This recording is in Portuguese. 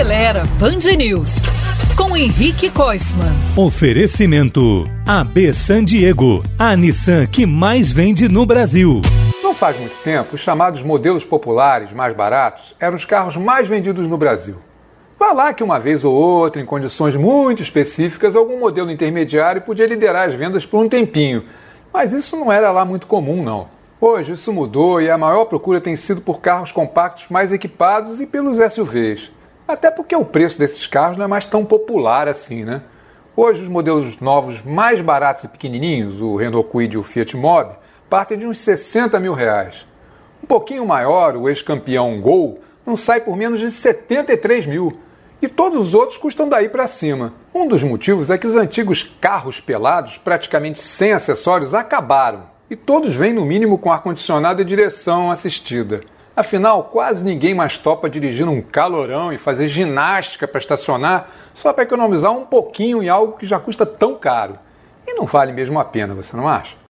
Acelera Band News com Henrique Koifman. Oferecimento AB San Diego, a Nissan que mais vende no Brasil. Não faz muito tempo, os chamados modelos populares mais baratos eram os carros mais vendidos no Brasil. Vá lá que uma vez ou outra, em condições muito específicas, algum modelo intermediário podia liderar as vendas por um tempinho. Mas isso não era lá muito comum, não. Hoje isso mudou e a maior procura tem sido por carros compactos mais equipados e pelos SUVs. Até porque o preço desses carros não é mais tão popular assim, né? Hoje os modelos novos mais baratos e pequenininhos, o Renault Kwid e o Fiat Mobi, partem de uns 60 mil reais. Um pouquinho maior, o ex-campeão Gol, não sai por menos de 73 mil. E todos os outros custam daí para cima. Um dos motivos é que os antigos carros pelados, praticamente sem acessórios, acabaram. E todos vêm no mínimo com ar-condicionado e direção assistida. Afinal, quase ninguém mais topa dirigir um calorão e fazer ginástica para estacionar só para economizar um pouquinho em algo que já custa tão caro. E não vale mesmo a pena, você não acha?